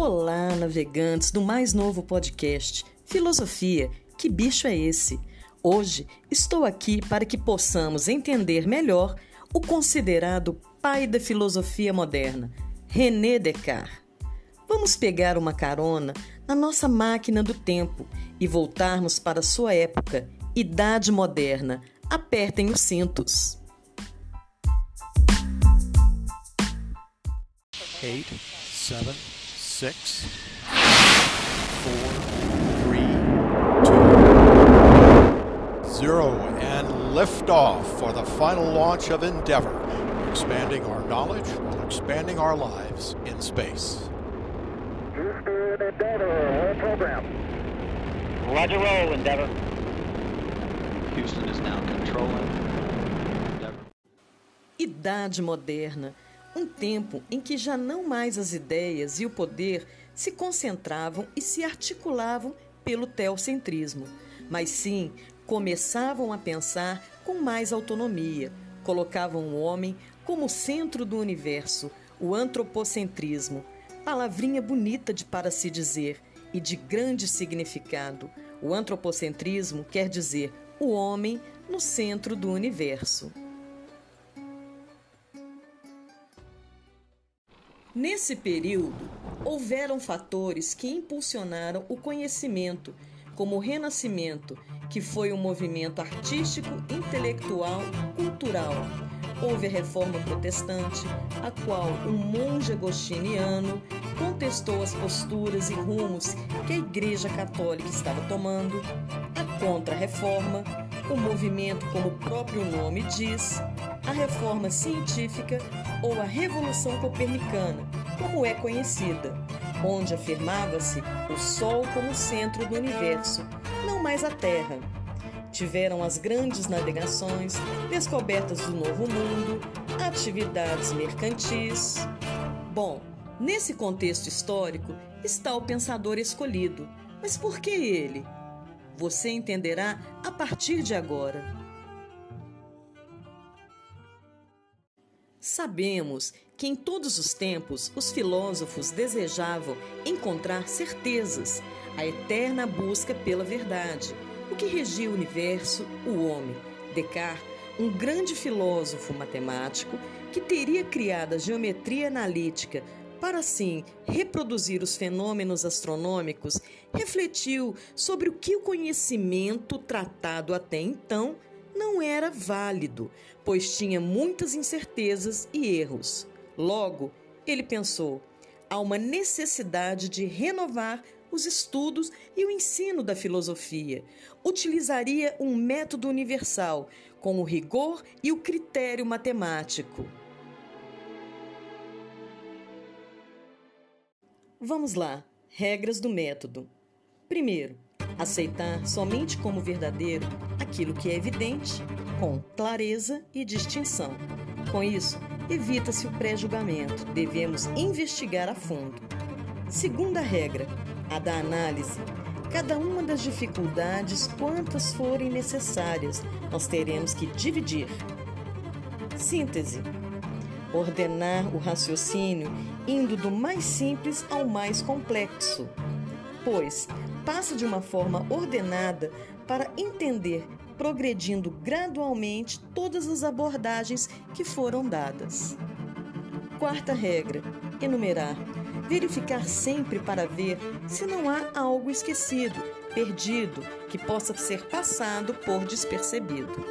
Olá, navegantes do mais novo podcast Filosofia. Que bicho é esse? Hoje estou aqui para que possamos entender melhor o considerado pai da filosofia moderna, René Descartes. Vamos pegar uma carona na nossa máquina do tempo e voltarmos para sua época, Idade Moderna. Apertem os cintos. Eight, seven, six, four, three, two, zero, and liftoff for the final launch of Endeavour, expanding our knowledge while expanding our lives in space. Houston, Endeavor, all program. Roger roll, Endeavor. Houston is now controlling. Endeavour. Idade Moderna, um tempo em que já não mais as ideias e o poder se concentravam e se articulavam pelo teocentrismo, mas sim começavam a pensar com mais autonomia, colocavam o homem como centro do universo, o antropocentrismo, palavrinha bonita de para se dizer e de grande significado. O antropocentrismo quer dizer o homem no centro do universo. Nesse período, houveram fatores que impulsionaram o conhecimento, como o Renascimento, que foi um movimento artístico, intelectual, cultural. Houve a Reforma Protestante, a qual um monge agostiniano contestou as posturas e rumos que a Igreja Católica estava tomando, a Contra-Reforma, o movimento, como o próprio nome diz, a Reforma Científica ou a Revolução Copernicana, como é conhecida, onde afirmava-se o Sol como centro do universo, não mais a Terra. Tiveram as grandes navegações, descobertas do Novo Mundo, atividades mercantis. Bom, nesse contexto histórico está o pensador escolhido. Mas por que ele? Você entenderá a partir de agora. Sabemos que em todos os tempos os filósofos desejavam encontrar certezas, a eterna busca pela verdade, o que regia o universo, o homem. Descartes, um grande filósofo matemático que teria criado a geometria analítica para assim reproduzir os fenômenos astronômicos, refletiu sobre o que o conhecimento tratado até então não era válido, pois tinha muitas incertezas e erros. Logo, ele pensou: há uma necessidade de renovar os estudos e o ensino da filosofia. Utilizaria um método universal, com o rigor e o critério matemático. Vamos lá. Regras do método. Primeiro, aceitar somente como verdadeiro aquilo que é evidente, com clareza e distinção. Com isso, evita-se o pré-julgamento, devemos investigar a fundo. Segunda regra, a da análise. Cada uma das dificuldades, quantas forem necessárias, nós teremos que dividir. Síntese. Ordenar o raciocínio indo do mais simples ao mais complexo. Pois passa de uma forma ordenada para entender, progredindo gradualmente todas as abordagens que foram dadas. Quarta regra: enumerar. Verificar sempre para ver se não há algo esquecido, perdido, que possa ser passado por despercebido.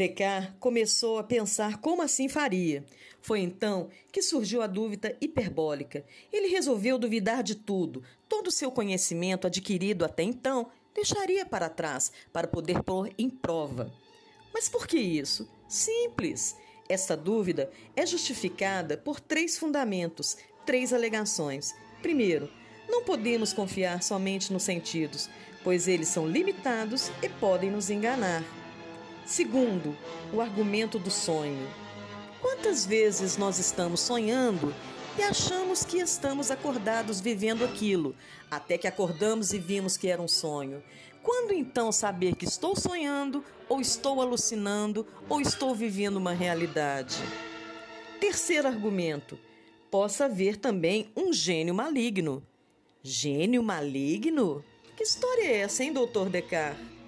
Descartes começou a pensar como assim faria. Foi então que surgiu a dúvida hiperbólica. Ele resolveu duvidar de tudo. Todo o seu conhecimento adquirido até então deixaria para trás para poder pôr em prova. Mas por que isso? Simples. Esta dúvida é justificada por três fundamentos, três alegações. Primeiro, não podemos confiar somente nos sentidos, pois eles são limitados e podem nos enganar. Segundo, o argumento do sonho. Quantas vezes nós estamos sonhando e achamos que estamos acordados vivendo aquilo, até que acordamos e vimos que era um sonho. Quando então saber que estou sonhando, ou estou alucinando, ou estou vivendo uma realidade? Terceiro argumento: possa haver também um gênio maligno. Gênio maligno? Que história é essa, hein, doutor Descartes?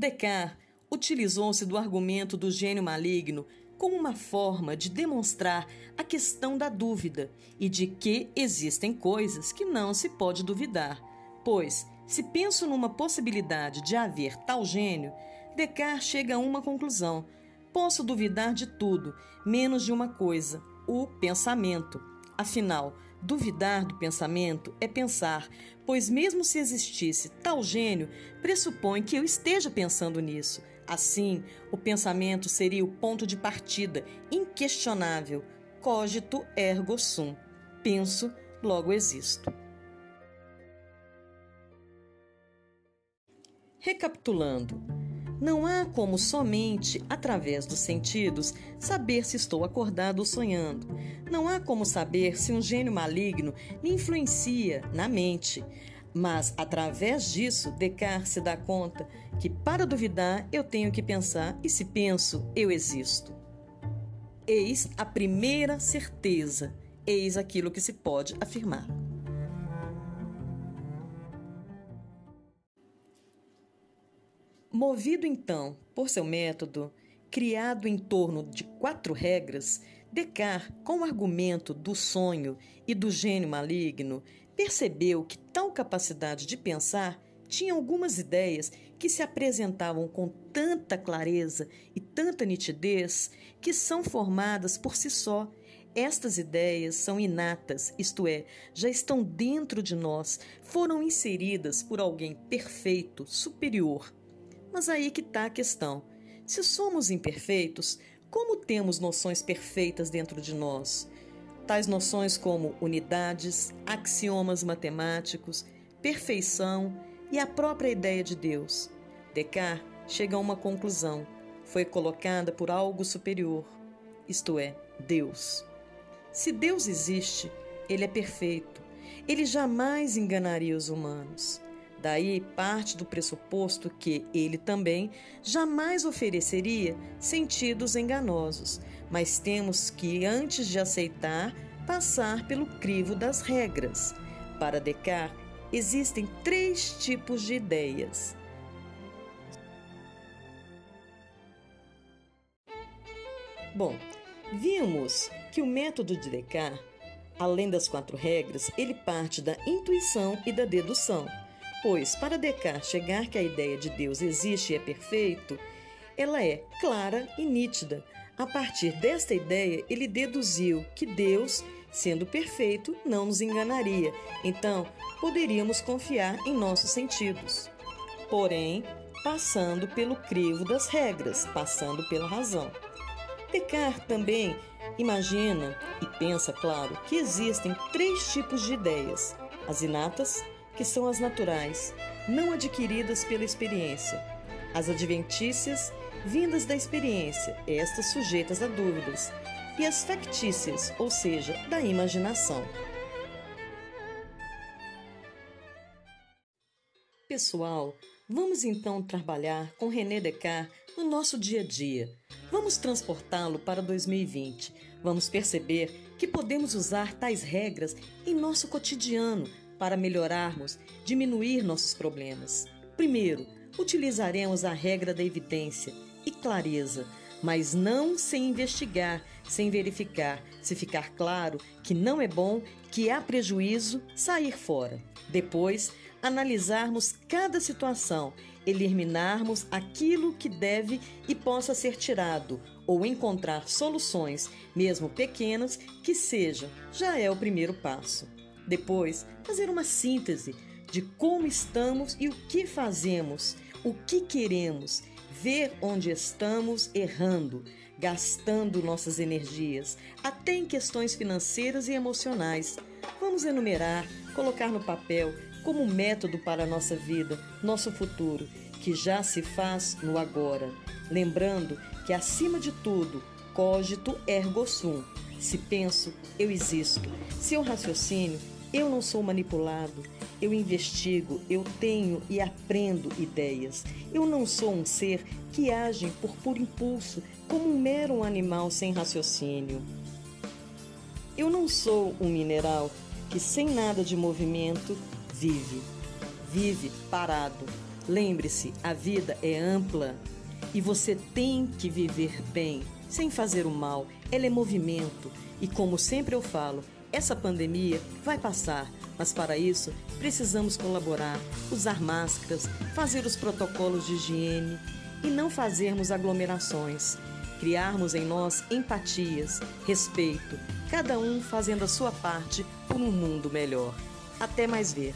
Descartes utilizou-se do argumento do gênio maligno como uma forma de demonstrar a questão da dúvida e de que existem coisas que não se pode duvidar. Pois, se penso numa possibilidade de haver tal gênio, Descartes chega a uma conclusão: posso duvidar de tudo, menos de uma coisa, o pensamento. Afinal, duvidar do pensamento é pensar, pois, mesmo se existisse tal gênio, pressupõe que eu esteja pensando nisso. Assim, o pensamento seria o ponto de partida inquestionável. Cogito ergo sum. Penso, logo existo. Recapitulando, não há como somente através dos sentidos saber se estou acordado ou sonhando. Não há como saber se um gênio maligno me influencia na mente. Mas através disso, Descartes se dá conta que para duvidar eu tenho que pensar e se penso, eu existo. Eis a primeira certeza, eis aquilo que se pode afirmar. Movido então por seu método, criado em torno de quatro regras, Descartes, com o argumento do sonho e do gênio maligno, percebeu que tal capacidade de pensar tinha algumas ideias que se apresentavam com tanta clareza e tanta nitidez que são formadas por si só. Estas ideias são inatas, isto é, já estão dentro de nós, foram inseridas por alguém perfeito, superior, mas aí que está a questão. Se somos imperfeitos, como temos noções perfeitas dentro de nós? Tais noções como unidades, axiomas matemáticos, perfeição e a própria ideia de Deus. Descartes chega a uma conclusão. Foi colocada por algo superior, isto é, Deus. Se Deus existe, ele é perfeito. Ele jamais enganaria os humanos. Daí parte do pressuposto que ele também jamais ofereceria sentidos enganosos, mas temos que, antes de aceitar, passar pelo crivo das regras. Para Descartes, existem três tipos de ideias. Bom, vimos que o método de Descartes, além das quatro regras, ele parte da intuição e da dedução. Pois, para Descartes chegar que a ideia de Deus existe e é perfeito, ela é clara e nítida. A partir desta ideia, ele deduziu que Deus, sendo perfeito, não nos enganaria. Então, poderíamos confiar em nossos sentidos. Porém, passando pelo crivo das regras, passando pela razão. Descartes também imagina e pensa, claro, que existem três tipos de ideias: as inatas, que são as naturais, não adquiridas pela experiência, as adventícias, vindas da experiência, estas sujeitas a dúvidas, e as factícias, ou seja, da imaginação. Pessoal, vamos então trabalhar com René Descartes no nosso dia a dia. Vamos transportá-lo para 2020. Vamos perceber que podemos usar tais regras em nosso cotidiano para melhorarmos, diminuir nossos problemas. Primeiro, utilizaremos a regra da evidência e clareza, mas não sem investigar, sem verificar, se ficar claro que não é bom, que há prejuízo, sair fora. Depois, analisarmos cada situação, eliminarmos aquilo que deve e possa ser tirado, ou encontrar soluções, mesmo pequenas, que sejam, já é o primeiro passo. Depois, fazer uma síntese de como estamos e o que fazemos, o que queremos, ver onde estamos errando, gastando nossas energias, até em questões financeiras e emocionais. Vamos enumerar, colocar no papel como método para a nossa vida, nosso futuro, que já se faz no agora. Lembrando que, acima de tudo, cogito ergo sum. Se penso, eu existo. Se eu raciocínio, eu não sou manipulado. Eu investigo, eu tenho e aprendo ideias. Eu não sou um ser que age por puro impulso, como um mero animal sem raciocínio. Eu não sou um mineral que, sem nada de movimento, vive. Vive parado. Lembre-se, a vida é ampla e você tem que viver bem, sem fazer o mal. Ela é movimento e, como sempre eu falo, essa pandemia vai passar, mas para isso precisamos colaborar, usar máscaras, fazer os protocolos de higiene e não fazermos aglomerações. Criarmos em nós empatias, respeito, cada um fazendo a sua parte por um mundo melhor. Até mais ver.